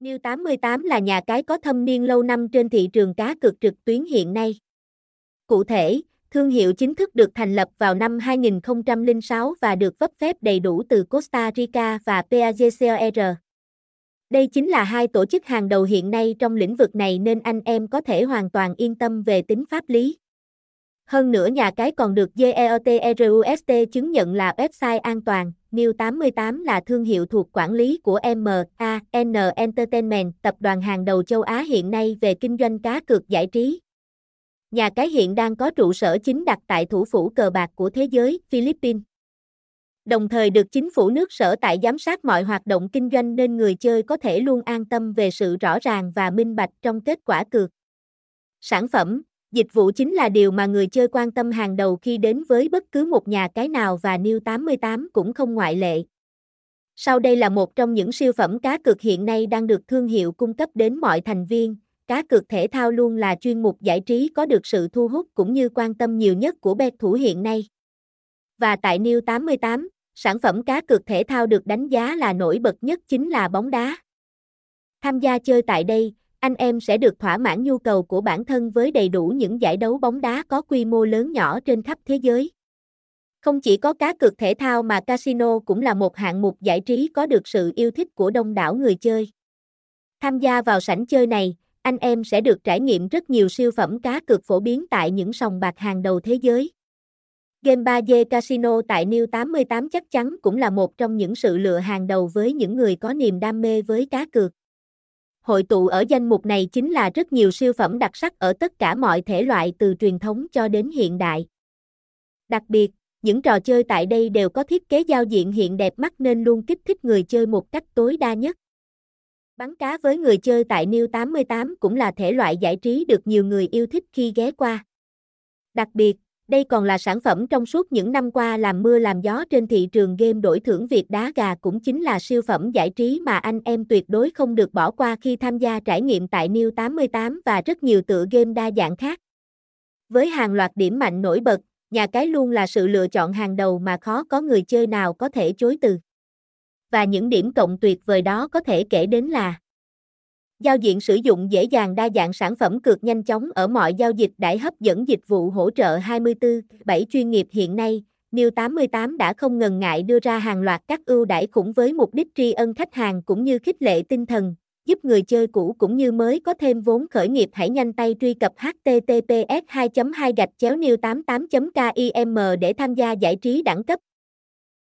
New 88 là nhà cái có thâm niên lâu năm trên thị trường cá cược trực tuyến hiện nay. Cụ thể, thương hiệu chính thức được thành lập vào năm 2006 và được cấp phép đầy đủ từ Costa Rica và PAGCOR. Đây chính là hai tổ chức hàng đầu hiện nay trong lĩnh vực này nên anh em có thể hoàn toàn yên tâm về tính pháp lý. Hơn nữa nhà cái còn được GEOTRUST chứng nhận là website an toàn. New 88 là thương hiệu thuộc quản lý của MAN Entertainment, tập đoàn hàng đầu châu Á hiện nay về kinh doanh cá cược giải trí. Nhà cái hiện đang có trụ sở chính đặt tại thủ phủ cờ bạc của thế giới, Philippines. Đồng thời được chính phủ nước sở tại giám sát mọi hoạt động kinh doanh nên người chơi có thể luôn an tâm về sự rõ ràng và minh bạch trong kết quả cược. Sản phẩm, dịch vụ chính là điều mà người chơi quan tâm hàng đầu khi đến với bất cứ một nhà cái nào và New 88 cũng không ngoại lệ. Sau đây là một trong những siêu phẩm cá cược hiện nay đang được thương hiệu cung cấp đến mọi thành viên. Cá cược thể thao luôn là chuyên mục giải trí có được sự thu hút cũng như quan tâm nhiều nhất của bet thủ hiện nay. Và tại New 88, sản phẩm cá cược thể thao được đánh giá là nổi bật nhất chính là bóng đá. Tham gia chơi tại đây, anh em sẽ được thỏa mãn nhu cầu của bản thân với đầy đủ những giải đấu bóng đá có quy mô lớn nhỏ trên khắp thế giới. Không chỉ có cá cược thể thao mà casino cũng là một hạng mục giải trí có được sự yêu thích của đông đảo người chơi. Tham gia vào sảnh chơi này, anh em sẽ được trải nghiệm rất nhiều siêu phẩm cá cược phổ biến tại những sòng bạc hàng đầu thế giới. Game 3D Casino tại New 88 chắc chắn cũng là một trong những sự lựa hàng đầu với những người có niềm đam mê với cá cược. Hội tụ ở danh mục này chính là rất nhiều siêu phẩm đặc sắc ở tất cả mọi thể loại từ truyền thống cho đến hiện đại. Đặc biệt, những trò chơi tại đây đều có thiết kế giao diện hiện đẹp mắt nên luôn kích thích người chơi một cách tối đa nhất. Bắn cá với người chơi tại New 88 cũng là thể loại giải trí được nhiều người yêu thích khi ghé qua. Đặc biệt, đây còn là sản phẩm trong suốt những năm qua làm mưa làm gió trên thị trường game đổi thưởng Việt đá gà cũng chính là siêu phẩm giải trí mà anh em tuyệt đối không được bỏ qua khi tham gia trải nghiệm tại New 88 và rất nhiều tựa game đa dạng khác. Với hàng loạt điểm mạnh nổi bật, nhà cái luôn là sự lựa chọn hàng đầu mà khó có người chơi nào có thể chối từ. Và những điểm cộng tuyệt vời đó có thể kể đến là Giao diện sử dụng dễ dàng đa dạng sản phẩm cược nhanh chóng ở mọi giao dịch đãi hấp dẫn dịch vụ hỗ trợ 24/7 chuyên nghiệp hiện nay. New 88 đã không ngần ngại đưa ra hàng loạt các ưu đãi khủng với mục đích tri ân khách hàng cũng như khích lệ tinh thần, giúp người chơi cũ cũng như mới có thêm vốn khởi nghiệp hãy nhanh tay truy cập https 2 2 gạch chéo new 88 kim để tham gia giải trí đẳng cấp